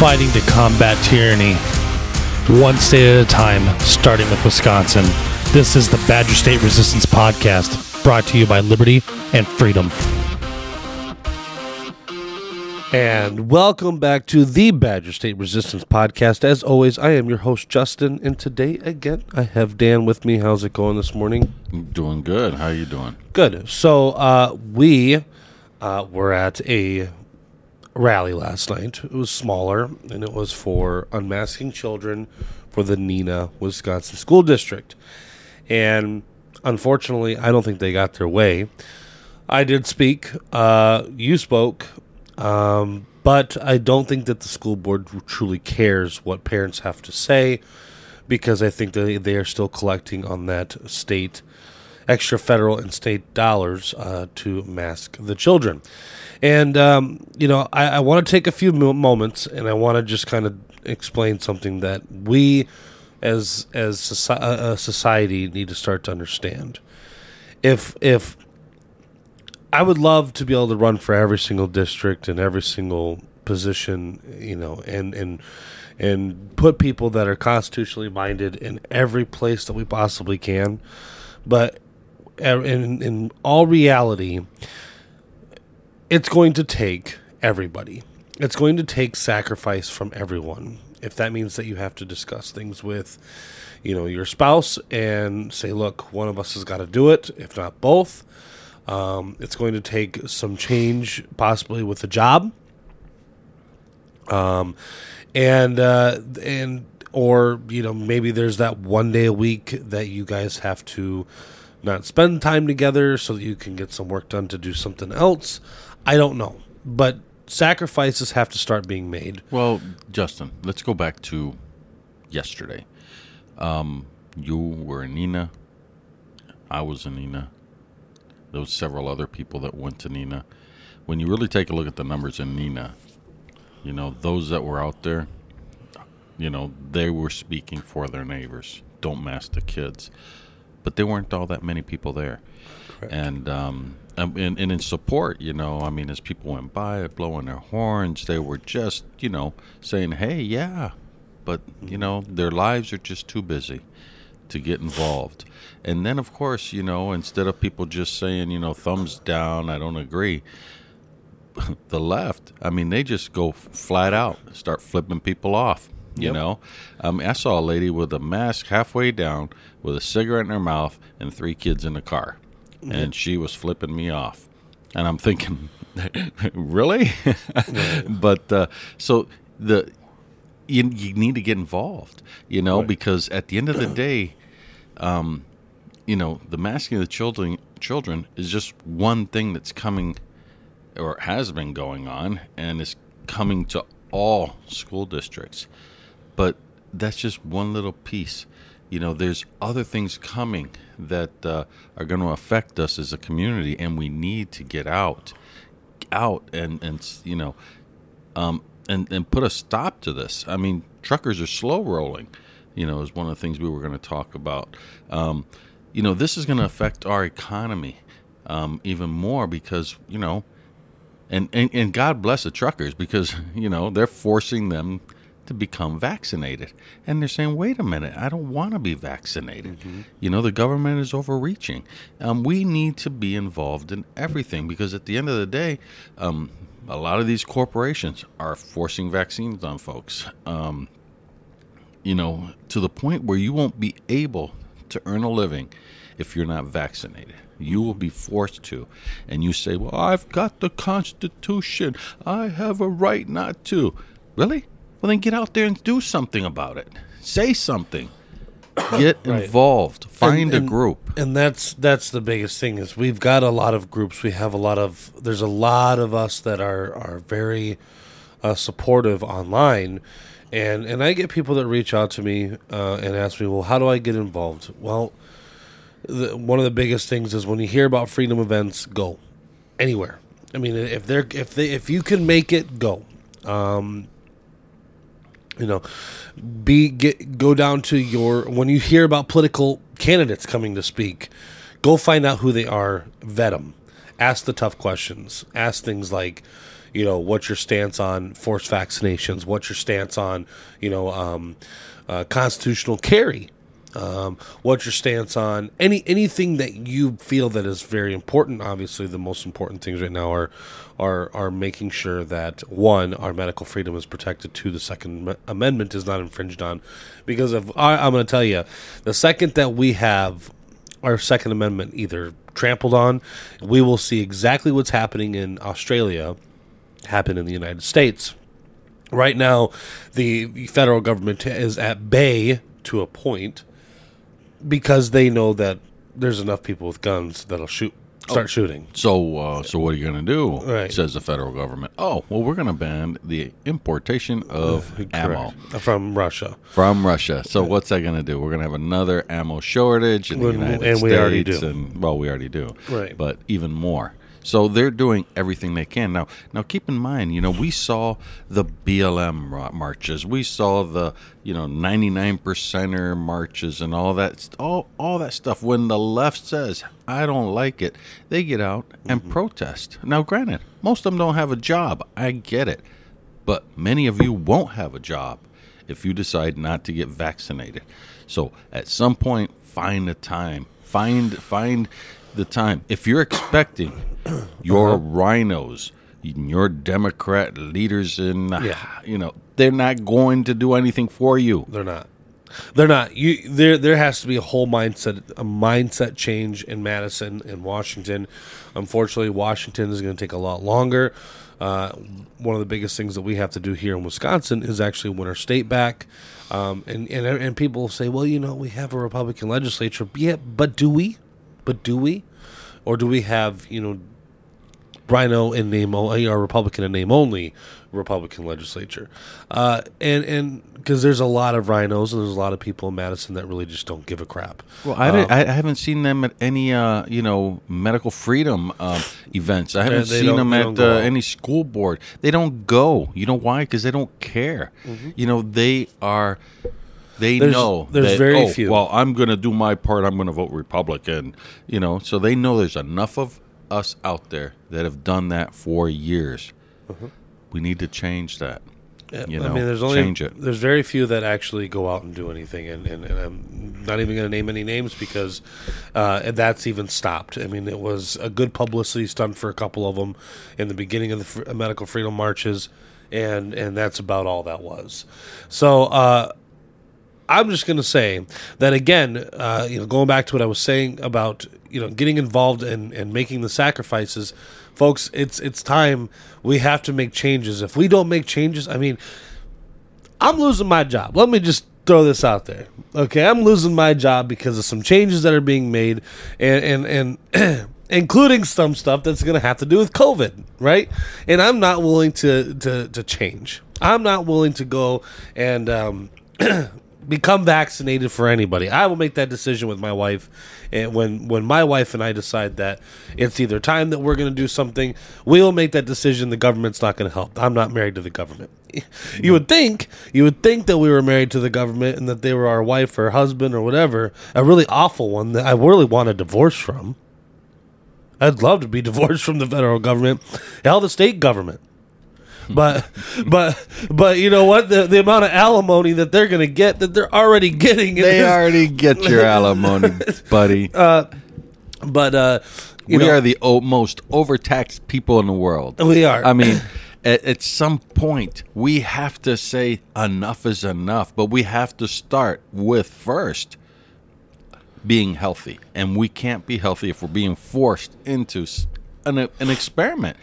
fighting to combat tyranny, one state at a time, starting with Wisconsin. This is the Badger State Resistance Podcast, brought to you by Liberty and Freedom. And welcome back to the Badger State Resistance Podcast. As always, I am your host, Justin, and today again I have Dan with me. How's it going this morning? Doing good. How are you doing? Good. So uh, we uh, were at a rally last night. It was smaller, and it was for unmasking children for the Neenah, Wisconsin School District. And unfortunately, I don't think they got their way. I did speak. Uh, you spoke. Um, but I don't think that the school board truly cares what parents have to say because I think they, they are still collecting on that state, extra federal and state dollars uh, to mask the children. And, um, you know, I, I want to take a few moments and I want to just kind of explain something that we as as a society need to start to understand. If if I would love to be able to run for every single district and every single position, you know, and and and put people that are constitutionally minded in every place that we possibly can. But in in all reality, it's going to take everybody. It's going to take sacrifice from everyone. If that means that you have to discuss things with, you know, your spouse and say, look, one of us has got to do it, if not both um, it's going to take some change, possibly with the job, um, and uh, and or you know maybe there's that one day a week that you guys have to not spend time together so that you can get some work done to do something else. I don't know, but sacrifices have to start being made. Well, Justin, let's go back to yesterday. Um, you were in Neenah. I was in Neenah. There was several other people that went to Neenah. When you really take a look at the numbers in Neenah, you know those that were out there, you know they were speaking for their neighbors. Don't mask the kids, but there weren't all that many people there. Correct. And um, and, and in support, you know, I mean, as people went by, blowing their horns, they were just, you know, saying, "Hey, yeah," but you know, their lives are just too busy to get involved. And then, of course, you know, instead of people just saying, you know, thumbs down, I don't agree, the left, I mean, they just go flat out, start flipping people off. You yep. know, um, I saw a lady with a mask halfway down, with a cigarette in her mouth, and three kids in the car, mm-hmm. and she was flipping me off. And I'm thinking, really? but uh, so the you, you need to get involved, you know, right. because at the end of the day, um, you know, the masking of the children children is just one thing that's coming or has been going on and is coming to all school districts. But that's just one little piece. You know, there's other things coming that uh, are going to affect us as a community, and we need to get out, out, and and you know, um, and and put a stop to this. I mean, truckers are slow rolling you know, is one of the things we were going to talk about. Um, you know, this is going to affect our economy um, even more because, you know, and, and, and God bless the truckers because, you know, they're forcing them to become vaccinated. And they're saying, wait a minute, I don't want to be vaccinated. Mm-hmm. You know, the government is overreaching. Um, we need to be involved in everything because at the end of the day, um, a lot of these corporations are forcing vaccines on folks. Um, you know, to the point where you won't be able to earn a living if you're not vaccinated. You will be forced to. And you say, Well, I've got the Constitution. I have a right not to. Really? Well, then get out there and do something about it. Say something. Get right. involved. Find and, and, a group. And that's that's the biggest thing is we've got a lot of groups. We have a lot of there's a lot of us that are are very uh, supportive online and and I get people that reach out to me uh, and ask me, well, how do I get involved? Well, the, one of the biggest things is when you hear about freedom events, go anywhere. I mean, if they're if they if you can make it, go. Um, you know, be get go down to your when you hear about political candidates coming to speak, go find out who they are, vet them ask the tough questions. Ask things like, you know, what's your stance on forced vaccinations? What's your stance on, you know, um, uh, constitutional carry? Um, what's your stance on any anything that you feel that is very important? Obviously, the most important things right now are are are making sure that one, our medical freedom is protected. Two, the Second Amendment is not infringed on, because I, I'm going to tell you, the second that we have our Second Amendment either trampled on, we will see exactly what's happening in Australia happen in the United States. Right now, the federal government is at bay to a point because they know that there's enough people with guns that'll shoot start shooting. So, uh, so what are you going to do? Right. Says the federal government. Oh, well, we're going to ban the importation of ammo from Russia. from Russia. So, what's that going to do? We're going to have another ammo shortage in the United and States, we already do. and well, we already do, Right. But even more. So they're doing everything they can now. Now, keep in mind, you know, we saw the BLM marches, we saw the you know ninety nine percenter marches, and all that, all all that stuff. When the left says I don't like it, they get out and Mm-hmm. protest. Now, granted, most of them don't have a job. I get it, but many of you won't have a job if you decide not to get vaccinated. So at some point, find a time. Find find the time. If you're expecting your RINOs, your Democrat leaders in, Yeah. you know, they're not going to do anything for you. They're not. They're not. You there. There has to be a whole mindset, a mindset change in Madison and Washington. Unfortunately, Washington is going to take a lot longer. Uh, one of the biggest things that we have to do here in Wisconsin is actually win our state back. Um, and, and and people say, well, you know, we have a Republican legislature. Yeah, but do we? But do we? Or do we have you know RINO in name only, or Republican in name only Republican legislature, uh, and and because there's a lot of RINOs and there's a lot of people in Madison that really just don't give a crap. Well, I, didn't- I haven't seen them at any, uh, you know, medical freedom um, events. I haven't seen them at uh, any school board. They don't go. You know why? Because they don't care. You know, they are. They Mm-hmm. There's- know there's that, very oh, few. Well, I'm going to do my part. I'm going to vote Republican. You know, so they know there's enough of us out there that have done that for years. We need to change that. You know, I mean, there's only change it. there's very few that actually go out and do anything, and, and, and I'm not even going to name any names because uh, that's even stopped. I mean, it was a good publicity stunt for a couple of them in the beginning of the medical freedom marches, and and that's about all that was. So. Uh, I'm just going to say that again, uh, you know, going back to what I was saying about you know getting involved and and making the sacrifices, folks. It's it's time we have to make changes. If we don't make changes, I mean, I'm losing my job. Let me just throw this out there. Okay, I'm losing my job because of some changes that are being made, and and and. including some stuff that's going to have to do with COVID, right? And I'm not willing to to to change. I'm not willing to go and um, become vaccinated for anybody. I will make that decision with my wife, and when when my wife and I decide that it's either time that we're going to do something, we'll make that decision. The government's not going to help. I'm not married to the government. You would think you would think that we were married to the government and that they were our wife or husband or whatever. A really awful one that I really want a divorce from. I'd love to be divorced from the federal government, hell, the state government. But, but, but you know what? The, the amount of alimony that they're going to get, that they're already getting, They already get your alimony, buddy. But uh, we know, are the o- most overtaxed people in the world. We are. I mean, at, at some point, we have to say enough is enough, but we have to start with first being healthy. And we can't be healthy if we're being forced into an, an experiment.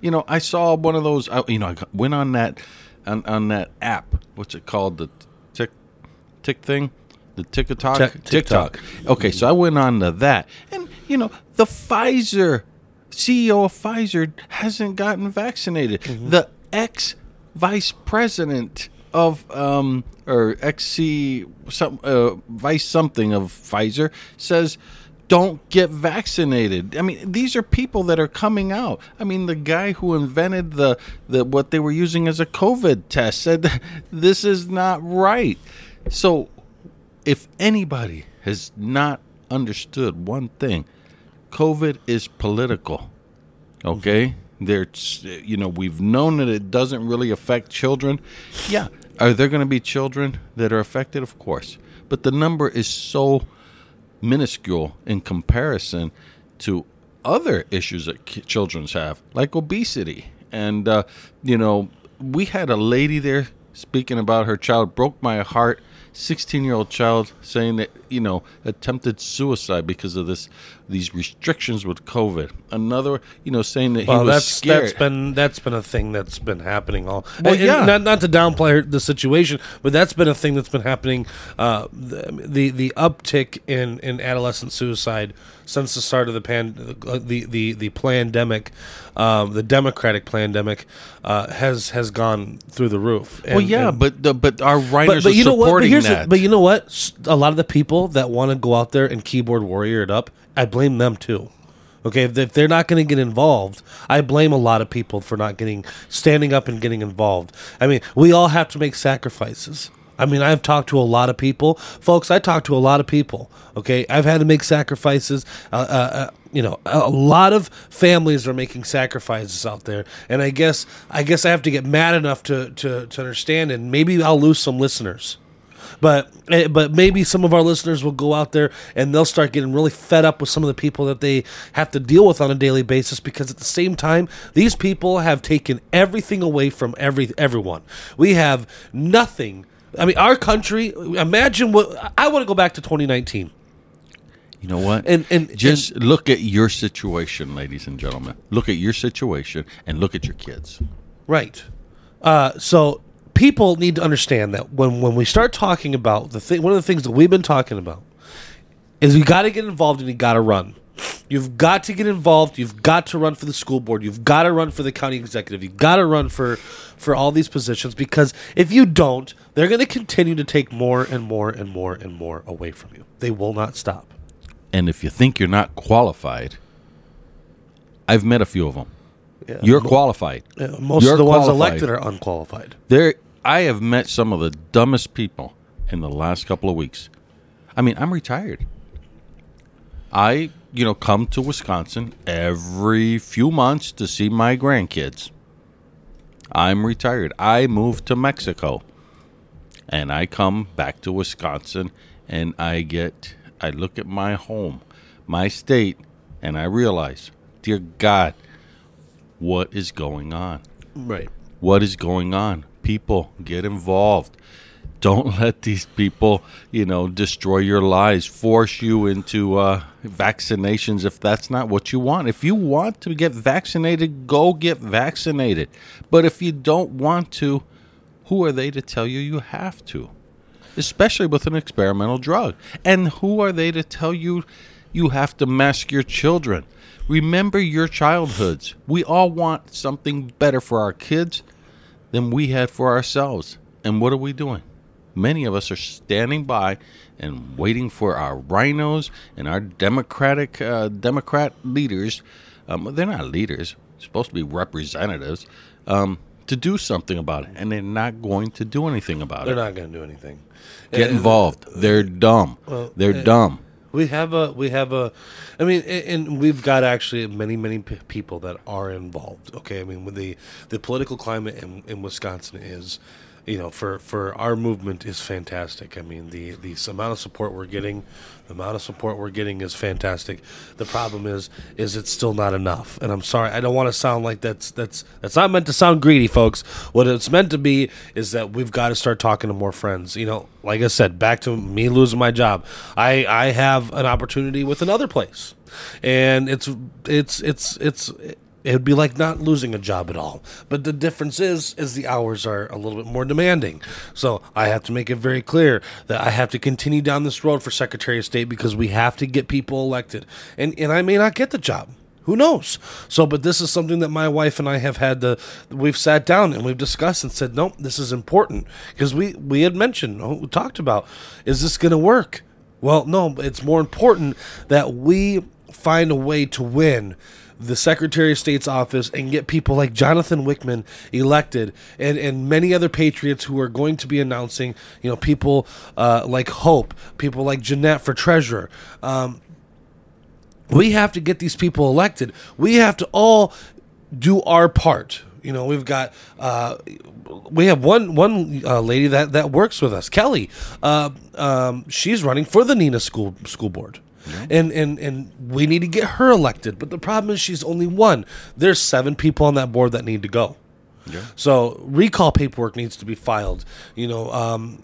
You know, I saw one of those, you know, I went on that on, on that app. What's it called? The tick tick thing? The TikTok? Tick- TikTok. Okay, so I went on to that. And, you know, the Pfizer CEO of Pfizer hasn't gotten vaccinated. The ex vice president of um or ex C some uh, vice something of Pfizer says don't get vaccinated. I mean, these are people that are coming out. I mean, the guy who invented the the what they were using as a COVID test said this is not right. So, if anybody has not understood one thing, COVID is political. Okay, there's you know we've known that it doesn't really affect children. Yeah, are there going to be children that are affected? Of course, but the number is so minuscule in comparison to other issues that childrens have, like obesity. And uh, you know, we had a lady there speaking about her child. Broke my heart. 16 year old child saying that you know attempted suicide because of this these restrictions with covid another you know saying that Well, he was that's scared that's been that's been a thing that's been happening all. Well, and- and yeah. not not to downplay the situation, but that's been a thing that's been happening. Uh, the, the the uptick in in adolescent suicide since the start of the pan uh, the the the pandemic, um, the democratic pandemic, uh, has has gone through the roof. well yeah and- but the, but our writers but, but you are know what? But supporting here's the- that but you know what? A lot of the people that want to go out there and keyboard warrior it up, I blame them too. Okay, if they- if they're not going to get involved, I blame a lot of people for not getting standing up and getting involved. I mean, we all have to make sacrifices. I mean, I've talked to a lot of people, folks. I talked to a lot of people. Okay, I've had to make sacrifices. Uh, uh, uh, you know, a lot of families are making sacrifices out there, and I guess I guess I have to get mad enough to to, to understand, and maybe I'll lose some listeners. But eh, but maybe some of our listeners will go out there and they'll start getting really fed up with some of the people that they have to deal with on a daily basis because at the same time these people have taken everything away from every everyone. We have nothing. I mean, our country. Imagine what I want to go back to 2019. You know what? And- and- just look at your situation, ladies and gentlemen. Look at your situation and look at your kids. Right. Uh, so people need to understand that when when we start talking about the thing, one of the things that we've been talking about is you got to get involved and you got to run. You've got to get involved. You've got to run for the school board. You've got to run for the county executive. You've got to run for for all these positions because if you don't, they're going to continue to take more and more and more and more away from you. They will not stop. And if you think you're not qualified, I've met a few of them. Yeah. You're qualified. Uh, most You're of the ones elected are unqualified. There, I have met some of the dumbest people in the last couple of weeks. I mean, I'm retired. I, you know, come to Wisconsin every few months to see my grandkids. I'm retired. I moved to Mexico. And I come back to Wisconsin and I get I look at my home, my state, and I realize, dear God, what is going on? Right. what is going on. People get involved. Don't let these people, you know, destroy your lives, force you into uh, vaccinations if that's not what you want. If you want to get vaccinated, go get vaccinated. But if you don't want to, who are they to tell you you have to? Especially with an experimental drug. And who are they to tell you you have to mask your children? Remember your childhoods. We all want something better for our kids than we had for ourselves. And what are we doing? Many of us are standing by and waiting for our RINOs and our democratic uh, Democrat leaders. Um, they're not leaders; they're supposed to be representatives um, to do something about it, and they're not going to do anything about it. They're not going to do anything. Get involved. They're dumb. they're dumb. We have a we have a, I mean, and we've got actually many many p- people that are involved. Okay, I mean, with the the political climate in, in Wisconsin is, you know, for for our movement is fantastic. I mean, the the amount of support we're getting, the amount of support we're getting is fantastic. The problem is is it's still not enough. And I'm sorry, I don't want to sound like that's that's that's not meant to sound greedy, folks. What it's meant to be is that we've got to start talking to more friends. You know, like I said, back to me losing my job. I I have an opportunity with another place, and it's it's it's it's. It would be like not losing a job at all. But the difference is, is the hours are a little bit more demanding. So I have to make it very clear that I have to continue down this road for Secretary of State because we have to get people elected, and and I may not get the job. Who knows? So, but this is something that my wife and I have had the We've sat down and we've discussed and said, nope, this is important because we we had mentioned, oh, we talked about, is this going to work? Well, no, it's more important that we find a way to win the Secretary of State's office and get people like Jonathan Wickman elected and, and many other patriots who are going to be announcing, you know, people uh, like Hope, people like Jeanette for treasurer. Um, we have to get these people elected. We have to all do our part. You know, we've got uh, we have one one uh, lady that that works with us, Kelly. Uh, um, she's running for the Neenah school school board. And, and and we need to get her elected, but the problem is she's only one. There's seven people on that board that need to go. Yeah. So recall paperwork needs to be filed. You know, um,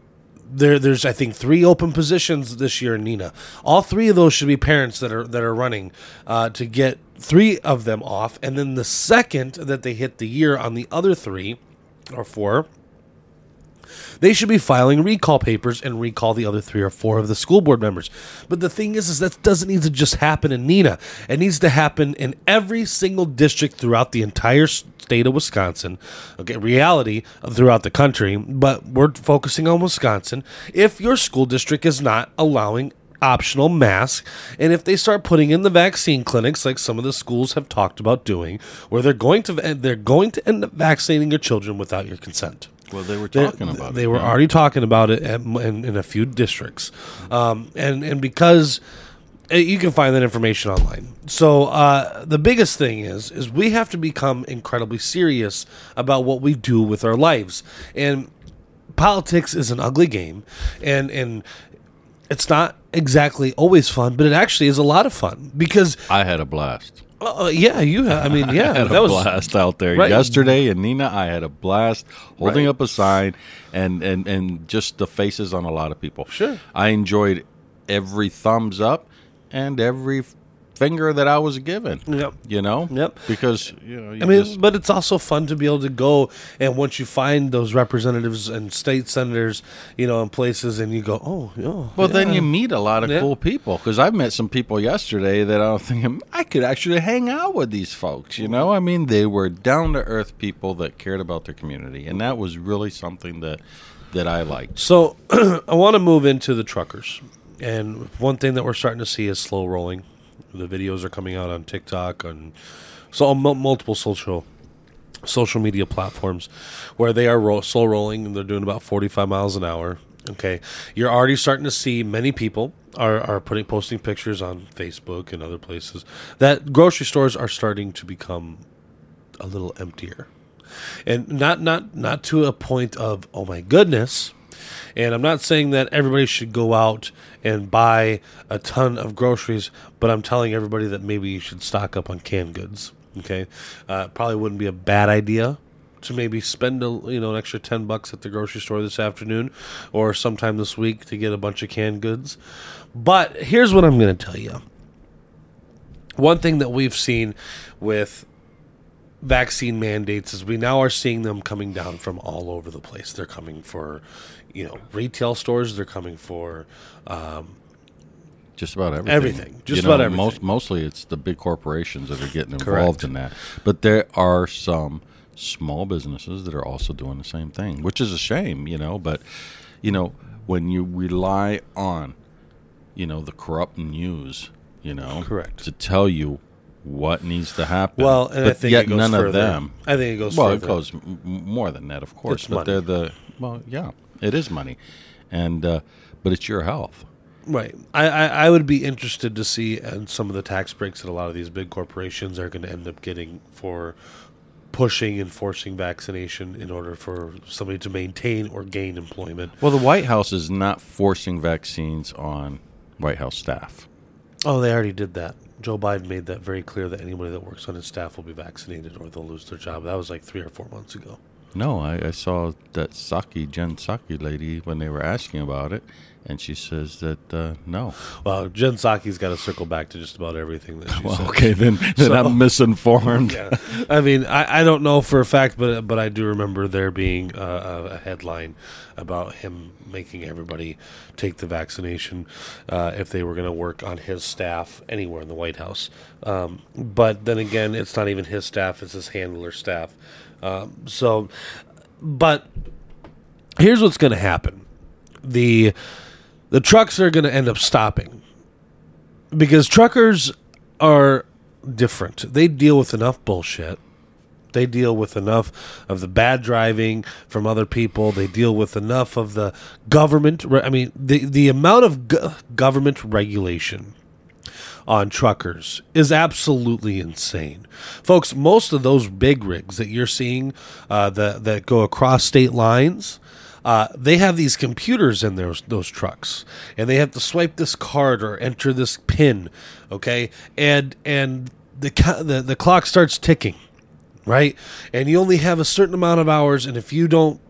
there there's I think three open positions this year in Neenah. All three of those should be parents that are that are running uh, to get three of them off, and then the second that they hit the year on the other three or four. They should be filing recall papers and recall the other three or four of the school board members. But the thing is, is that doesn't need to just happen in Neenah. It needs to happen in every single district throughout the entire state of Wisconsin. Okay, reality throughout the country, but we're focusing on Wisconsin. If your school district is not allowing optional mask. and if they start putting in the vaccine clinics like some of the schools have talked about doing where they're going to they're going to end up vaccinating your children without your consent Well, they were they- talking about they it. were yeah. already talking about it at, in, in a few districts, um, and and because uh, you can find that information online. So uh, the biggest thing is is we have to become incredibly serious about what we do with our lives, and politics is an ugly game, and and it's not exactly always fun, but it actually is a lot of fun because I had a blast. Uh, yeah, you have. I mean, yeah, I had that a was blast out there Right. yesterday and Neenah. I had a blast holding Right. up a sign and, and and just the faces on a lot of people. Sure. I enjoyed every thumbs up and every finger that I was given. Yep. You know. Yep. Because you know. You I mean, just- but it's also fun to be able to go and once you find those representatives and state senators, you know, in places, and you go, oh, yeah. well, then you meet a lot of Yeah. cool people. Because I met some people yesterday that I was thinking I could actually hang out with these folks. You know, I mean, they were down to earth people that cared about their community, and that was really something that that I liked. So I want to move into the truckers, and one thing that we're starting to see is slow rolling. The videos are coming out on TikTok and so on mul- multiple social social media platforms where they are ro- slow rolling and they're doing about 45 miles an hour. Okay, you're already starting to see many people are, are putting posting pictures on Facebook and other places that grocery stores are starting to become a little emptier and not not not to a point of oh my goodness and i'm not saying that everybody should go out and buy a ton of groceries but i'm telling everybody that maybe you should stock up on canned goods okay? Uh, probably wouldn't be a bad idea to maybe spend a you know an extra 10 bucks at the grocery store this afternoon or sometime this week to get a bunch of canned goods. But here's what i'm going to tell you one thing that we've seen with vaccine mandates is we now are seeing them coming down from all over the place. They're coming for, you know, retail stores. They're coming for, um, Just about everything. Everything. Just You know, about everything. Most, mostly it's the big corporations that are getting Correct. involved in that. But there are some small businesses that are also doing the same thing, which is a shame, you know. But, you know, when you rely on, you know, the corrupt news, you know, Correct. to tell you what needs to happen. well, and I think yet it goes none further. of them. I think it goes Well, further. it goes m- more than that, of course. It's but money. they're the well, yeah, it is money, and uh, but it's your health. Right. I, I, I would be interested to see and some of the tax breaks that a lot of these big corporations are going to end up getting for pushing and forcing vaccination in order for somebody to maintain or gain employment. Well, the White House is not forcing vaccines on White House staff. Oh, they already did that. Joe Biden made that very clear that anybody that works on his staff will be vaccinated or they'll lose their job. That was like three or four months ago. No, I, I saw that Psaki, Jen Psaki lady, when they were asking about it, and she says that uh, no. Well, Jen Psaki's got to circle back to just about everything that she Well, said. okay, then, then So- I'm misinformed. Yeah. I mean, I, I don't know for a fact, but but I do remember there being a headline about him making everybody take the vaccination uh, if they were going to work on his staff anywhere in the White House. Um, but then again, it's not even his staff; it's his handler staff. Um, so, but here's what's going to happen: the the trucks are going to end up stopping because truckers are different. They deal with enough bullshit. They deal with enough of the bad driving from other people. They deal with enough of the government. I mean, the the amount of go- government regulation on truckers is absolutely insane, folks. Most of those big rigs that you're seeing uh, that that go across state lines. Uh, they have these computers in those those trucks, and they have to swipe this card or enter this pin, okay, and and the the, the clock starts ticking, right, and you only have a certain amount of hours, and if you don't,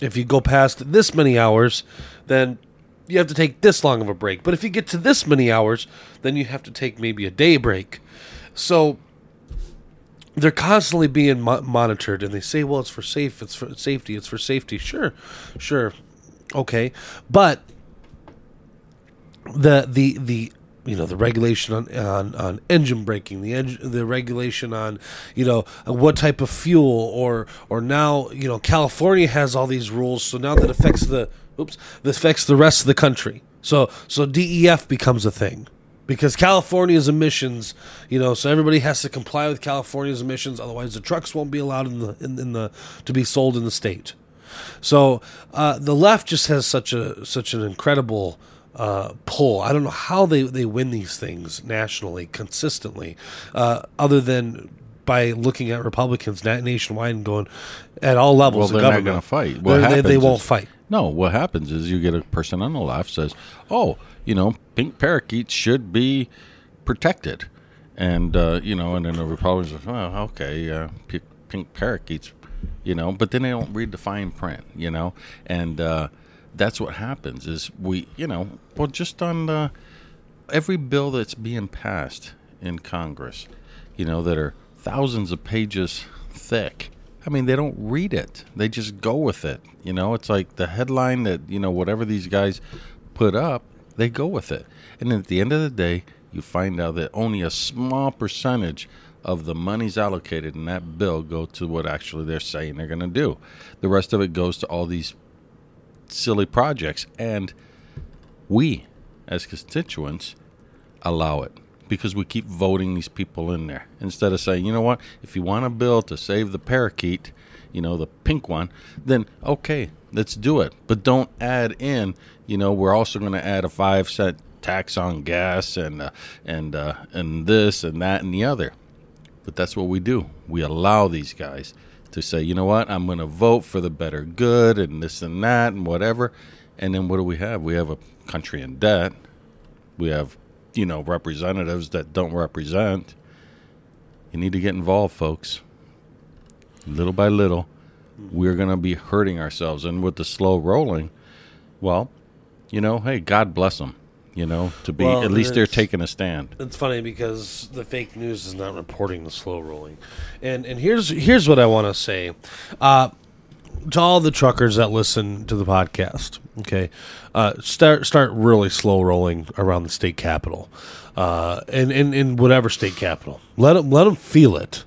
if you go past this many hours, then you have to take this long of a break. But if you get to this many hours, then you have to take maybe a day break. So they're constantly being mo- monitored, and they say, "Well, it's for safe. It's for safety. It's for safety." Sure, sure, okay, but the the the you know the regulation on, on, on engine braking, the the regulation on you know what type of fuel, or or now you know California has all these rules, so now that affects the oops, that affects the rest of the country. So so DEF becomes a thing because California's emissions, you know, so everybody has to comply with California's emissions, otherwise the trucks won't be allowed in the in, in the to be sold in the state. So uh, the left just has such a such an incredible uh, pull. I don't know how they, they win these things nationally consistently, uh, other than by looking at Republicans nationwide and going at all levels Well, they're not government. going to fight. What They- they, they won't is- fight. No, what happens is you get a person on the left says, "Oh, you know, pink parakeets should be protected," and uh, you know, and then the Republicans are, "Well, okay, uh, pink parakeets," you know, but then they don't read the fine print, you know, and uh, that's what happens is we, you know, well, just on the every bill that's being passed in Congress, you know, that are thousands of pages thick. I mean, they don't read it. They just go with it. You know, it's like the headline that, you know, whatever these guys put up, they go with it. And then at the end of the day, you find out that only a small percentage of the monies allocated in that bill go to what actually they're saying they're going to do. The rest of it goes to all these silly projects. And we, as constituents, allow it because we keep voting these people in there instead of saying, you know what, if you want a bill to save the parakeet, you know, the pink one, then okay, let's do it. But don't add in, you know, we're also going to add a five cent tax on gas and uh, and uh, and this and that and the other. But that's what we do. We allow these guys to say, you know what, I'm going to vote for the better good and this and that and whatever. And then what do we have? We have a country in debt. We have, you know, representatives that don't represent. You need to get involved, folks. Little by little, we're going to be hurting ourselves. And with the slow rolling, well, you know, hey, God bless them. You know, to be Well, at least they're taking a stand. It's funny because the fake news is not reporting the slow rolling, and and here's here's what I want to say, uh, to all the truckers that listen to the podcast. Okay, uh, start start really slow rolling around the state capital, uh, and in in whatever state capital. Let them let them feel it.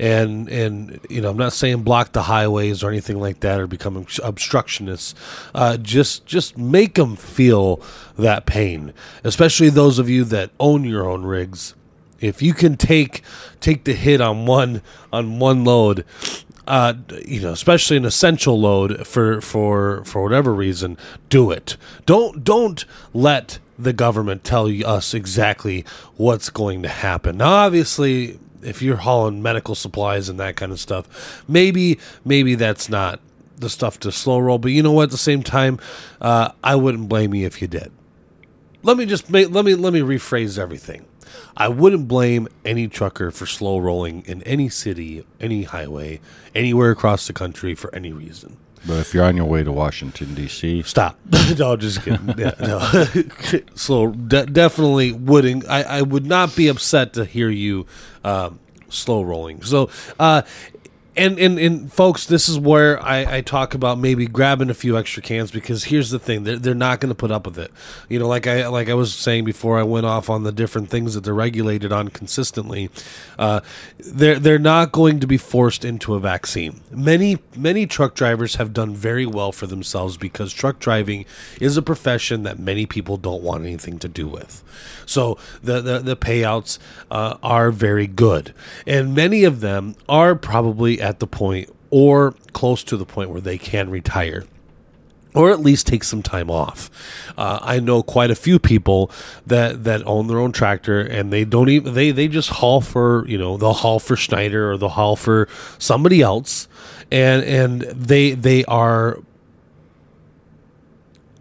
And and you know I'm not saying block the highways or anything like that or become obstructionists. Uh, just just make them feel that pain, especially those of you that own your own rigs if you can take take the hit on one on one load uh, you know especially an essential load for for for whatever reason do it. Don't don't let the government tell us exactly what's going to happen. Now obviously if you're hauling medical supplies and that kind of stuff maybe maybe that's not the stuff to slow roll but you know what? At the same time uh, i wouldn't blame you if you did. Let me just make, let me let me rephrase everything. I wouldn't blame any trucker for slow rolling in any city, any highway, anywhere across the country for any reason. But if you're on your way to Washington D.C., Stop. no, just kidding. Yeah, no. slow. De- definitely wouldn't. I, I would not be upset to hear you um, slow rolling. So, uh, and, and and folks, this is where I, I talk about maybe grabbing a few extra cans because here's the thing: they're, they're not going to put up with it. You know, like I like I was saying before, I went off on the different things that they're regulated on consistently. Uh, they're they're not going to be forced into a vaccine. Many many truck drivers have done very well for themselves because truck driving is a profession that many people don't want anything to do with. So the the, the payouts uh, are very good, and many of them are probably at the point or close to the point where they can retire. or at least take some time off. Uh, I know quite a few people that that own their own tractor and they don't even they they just haul for you know they'll haul for Schneider or they'll haul for somebody else, and and they they are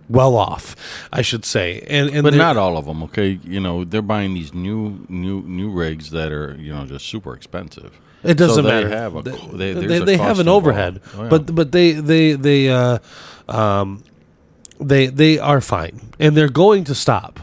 well off, I should say, and and But not all of them, okay? You know, they're buying these new new new rigs that are, you know, just super expensive. It doesn't So matter. have a they, they- they, a have an overhead, Oh, yeah. but but they they they uh, um, they they are fine, and they're going to stop.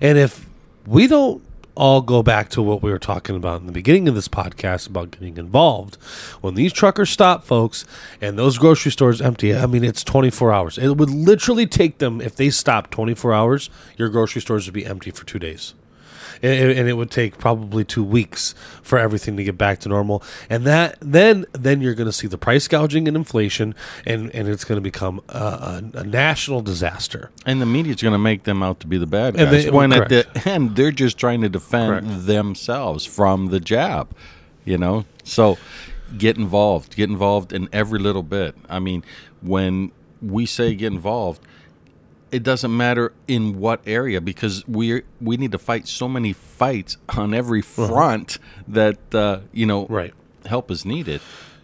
And if we don't all go back to what we were talking about in the beginning of this podcast about getting involved, when these truckers stop, folks, and those grocery stores empty, I mean it's twenty four hours. It would literally take them if they stopped twenty four hours, your grocery stores would be empty for two days and, and it would take probably two weeks for everything to get back to normal and that then then you're going to see the price gouging and inflation and and it's going to become a, a, a national disaster And the media's going to make them out to be the bad And guys. they- when at the end, they're just trying to defend Correct. themselves from the jab, you know? So get involved. Get involved in every little bit. I mean, when we say get involved, it doesn't matter in what area because we we need to fight so many fights on every front that uh, you know Uh-huh. Right. help is needed.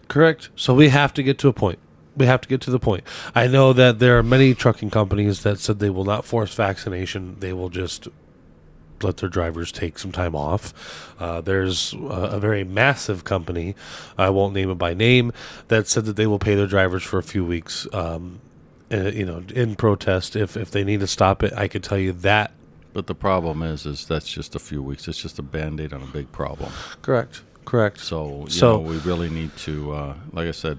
correct so we have to get to a point we have to get to the point i know that there are many trucking companies that said they will not force vaccination they will just let their drivers take some time off. Uh, there's a, a very massive company, I won't name it by name, that said that they will pay their drivers for a few weeks. Um, uh, you know, in protest, if if they need to stop it, I could tell you that. But the problem is, is that's just a few weeks. It's just a band aid on a big problem. Correct. Correct. So, you So- know, we really need to, uh, like I said,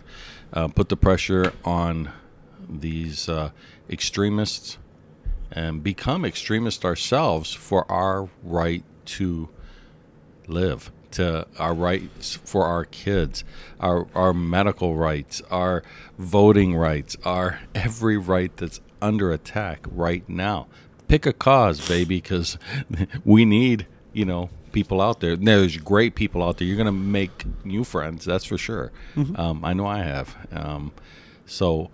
uh, put the pressure on these uh, extremists and become extremists ourselves for our right to live, to our rights for our kids, our our medical rights, our voting rights, our every right that's under attack right now. Pick a cause, baby, because we need you know people out there. There's great people out there. You're gonna make new friends, that's for sure. Um, I know I have. Um, so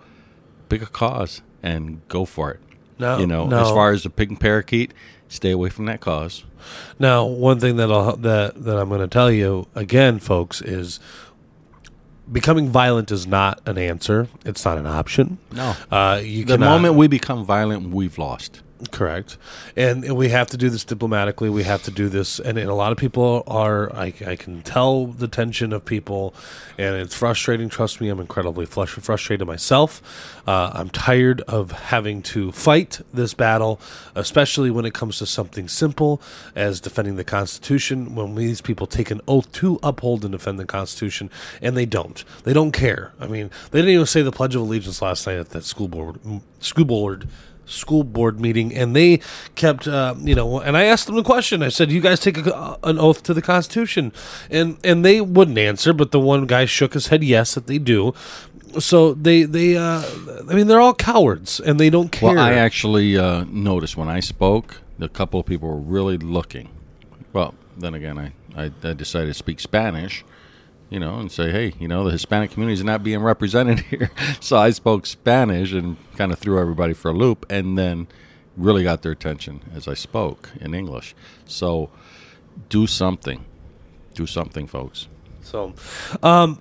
pick a cause and go for it. No, you know, no. as far as the pig and parakeet, stay away from that cause. Now, one thing that I'll, that that I'm going to tell you again, folks, is becoming violent is not an answer. It's not an option. No. Uh, you The cannot- moment we become violent, we've lost. Correct, and, we have to do this diplomatically. We have to do this, and, and a lot of people are. I, I can tell the tension of people, and it's frustrating. Trust me, I'm incredibly frustrated myself. Uh, I'm tired of having to fight this battle, especially when it comes to something simple as defending the Constitution. When these people take an oath to uphold and defend the Constitution, and they don't. They don't care. I mean, they didn't even say the Pledge of Allegiance last night at that school board school board school board meeting and they kept uh, you know and i asked them the question. I said you guys take a, an oath to the constitution. And and they wouldn't answer but the one guy shook his head yes that they do. So they they uh i mean they're all cowards and they don't care Well, I actually uh, noticed when I spoke, a couple of people were really looking. Well, then again, I, I, I decided to speak Spanish, you know, and say, hey, you know, the Hispanic community is not being represented here. so I spoke Spanish and kind of threw everybody for a loop, and then really got their attention as I spoke in English. So do something. Do something, folks. So, um,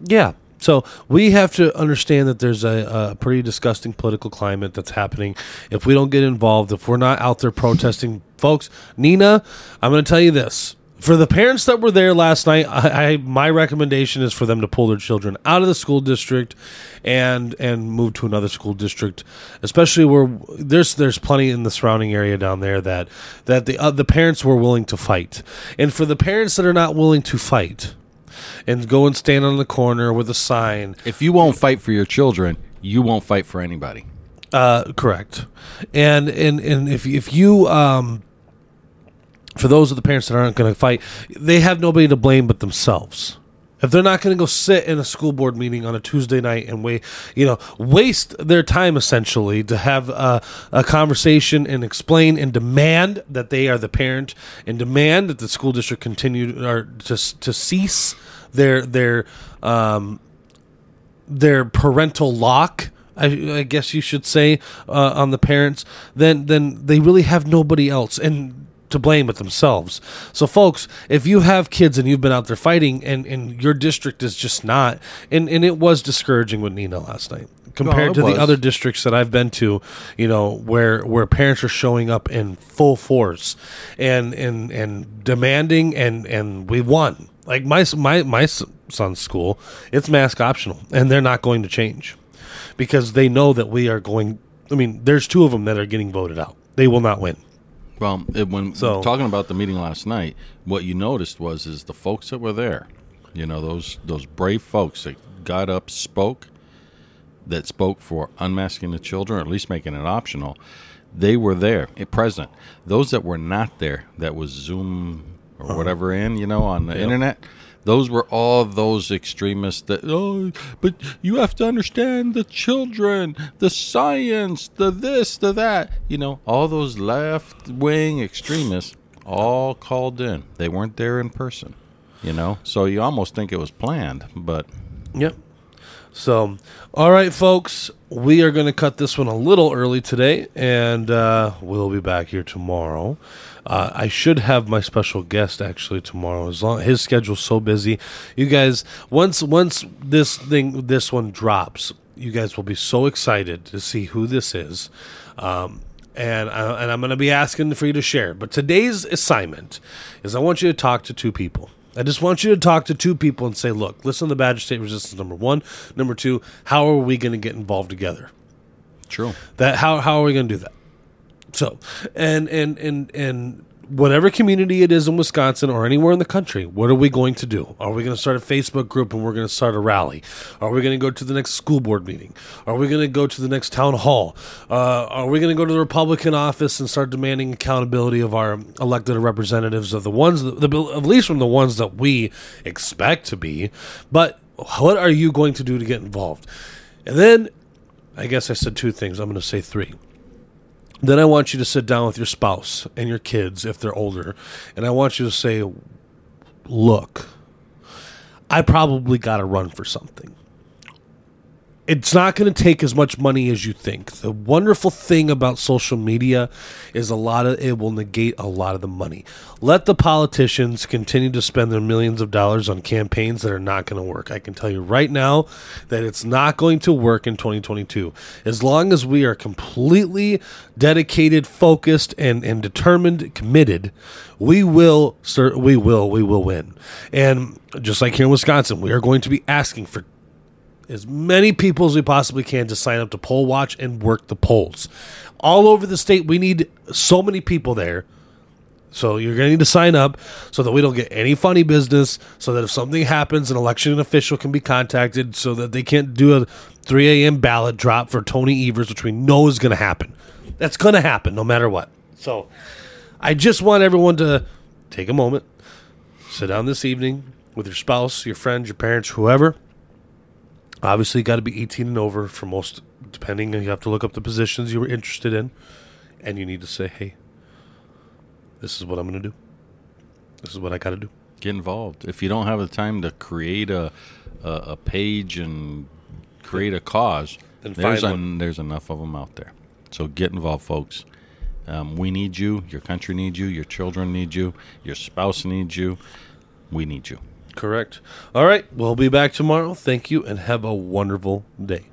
yeah. So we have to understand that there's a, a pretty disgusting political climate that's happening. If we don't get involved, if we're not out there protesting, folks, Neenah, I'm going to tell you this. For the parents that were there last night, I, I my recommendation is for them to pull their children out of the school district and and move to another school district, especially where there's there's plenty in the surrounding area down there that that the uh, the parents were willing to fight, and for the parents that are not willing to fight, and go and stand on the corner with a sign. If you won't fight for your children, you won't fight for anybody. Uh, correct. And and and if if you um, for those of the parents that aren't going to fight, they have nobody to blame but themselves. If they're not going to go sit in a school board meeting on a Tuesday night and wait, you know, waste their time essentially to have a, a conversation and explain and demand that they are the parent and demand that the school district continue or to to cease their their um, their parental lock I, I guess you should say, uh, on the parents, then then they really have nobody else and to blame but themselves. So, folks, if you have kids and you've been out there fighting, and and your district is just not, and and it was discouraging with Neenah last night compared oh, it to was. the other districts that I've been to, you know, where where parents are showing up in full force and and and demanding and and we won. Like my my my son's school, it's mask optional and they're not going to change because they know that we are going I mean, there's two of them that are getting voted out. They will not win. Well, it, when So- talking about the meeting last night, what you noticed was is the folks that were there, you know, those those brave folks that got up, spoke, that spoke for unmasking the children, or at least making it optional. They were there, eh, present. Those that were not there, that was Zoom or whatever in, you know, on the internet. Those were all those extremists that oh, but you have to understand the children, the science, the this, the that. You know, all those left wing extremists all called in. They weren't there in person. You know, so you almost think it was planned, but Yep. So, all right, folks, we are going to cut this one a little early today, and uh, we'll be back here tomorrow. Uh, I should have my special guest actually tomorrow. As long his schedule's so busy, you guys. Once once this thing this one drops, you guys will be so excited to see who this is. Um, and I, and I'm going to be asking for you to share. But today's assignment is I want you to talk to two people. I just want you to talk to two people and say, look, listen to the Badger State Resistance number one. Number two, how are we going to get involved together? true. That how how are we going to do that? So, and and and and whatever community it is in Wisconsin or anywhere in the country, what are we going to do? Are we going to start a Facebook group and we're going to start a rally? Are we going to go to the next school board meeting? Are we going to go to the next town hall? Uh, are we going to go to the Republican office and start demanding accountability of our elected representatives of the ones that, the, at least from the ones that we expect to be? But what are you going to do to get involved? And then I guess I said two things. I'm going to say three. Then I want you to sit down with your spouse and your kids if they're older, and I want you to say, Look, I probably got to run for something. It's not going to take as much money as you think. The wonderful thing about social media is a lot of it will negate a lot of the money. Let the politicians continue to spend their millions of dollars on campaigns that are not going to work. I can tell you right now that it's not going to work in 2022. As long as we are completely dedicated, focused, and, and determined, committed, we will, sir, we will, we will win. And just like here in Wisconsin, we are going to be asking for as many people as we possibly can to sign up to poll watch and work the polls. All over the state, we need so many people there. So you're going to need to sign up so that we don't get any funny business. So that if something happens, an election official can be contacted. So that they can't do a 3 a.m. ballot drop for Tony Evers, which we know is going to happen. That's going to happen no matter what. So I just want everyone to take a moment, sit down this evening with your spouse, your friends, your parents, whoever. Obviously, got to be 18 and over for most, depending. You have to look up the positions you were interested in, and you need to say, "Hey, this is what I'm going to do. This is what I got to do." Get involved. If you don't have the time to create a a, a page and create a cause, Then there's en- there's enough of them out there. So get involved, folks. Um, we need you. Your country needs you. Your children need you. Your spouse needs you. We need you. Correct. All right, we'll be back tomorrow. Thank you, and have a wonderful day.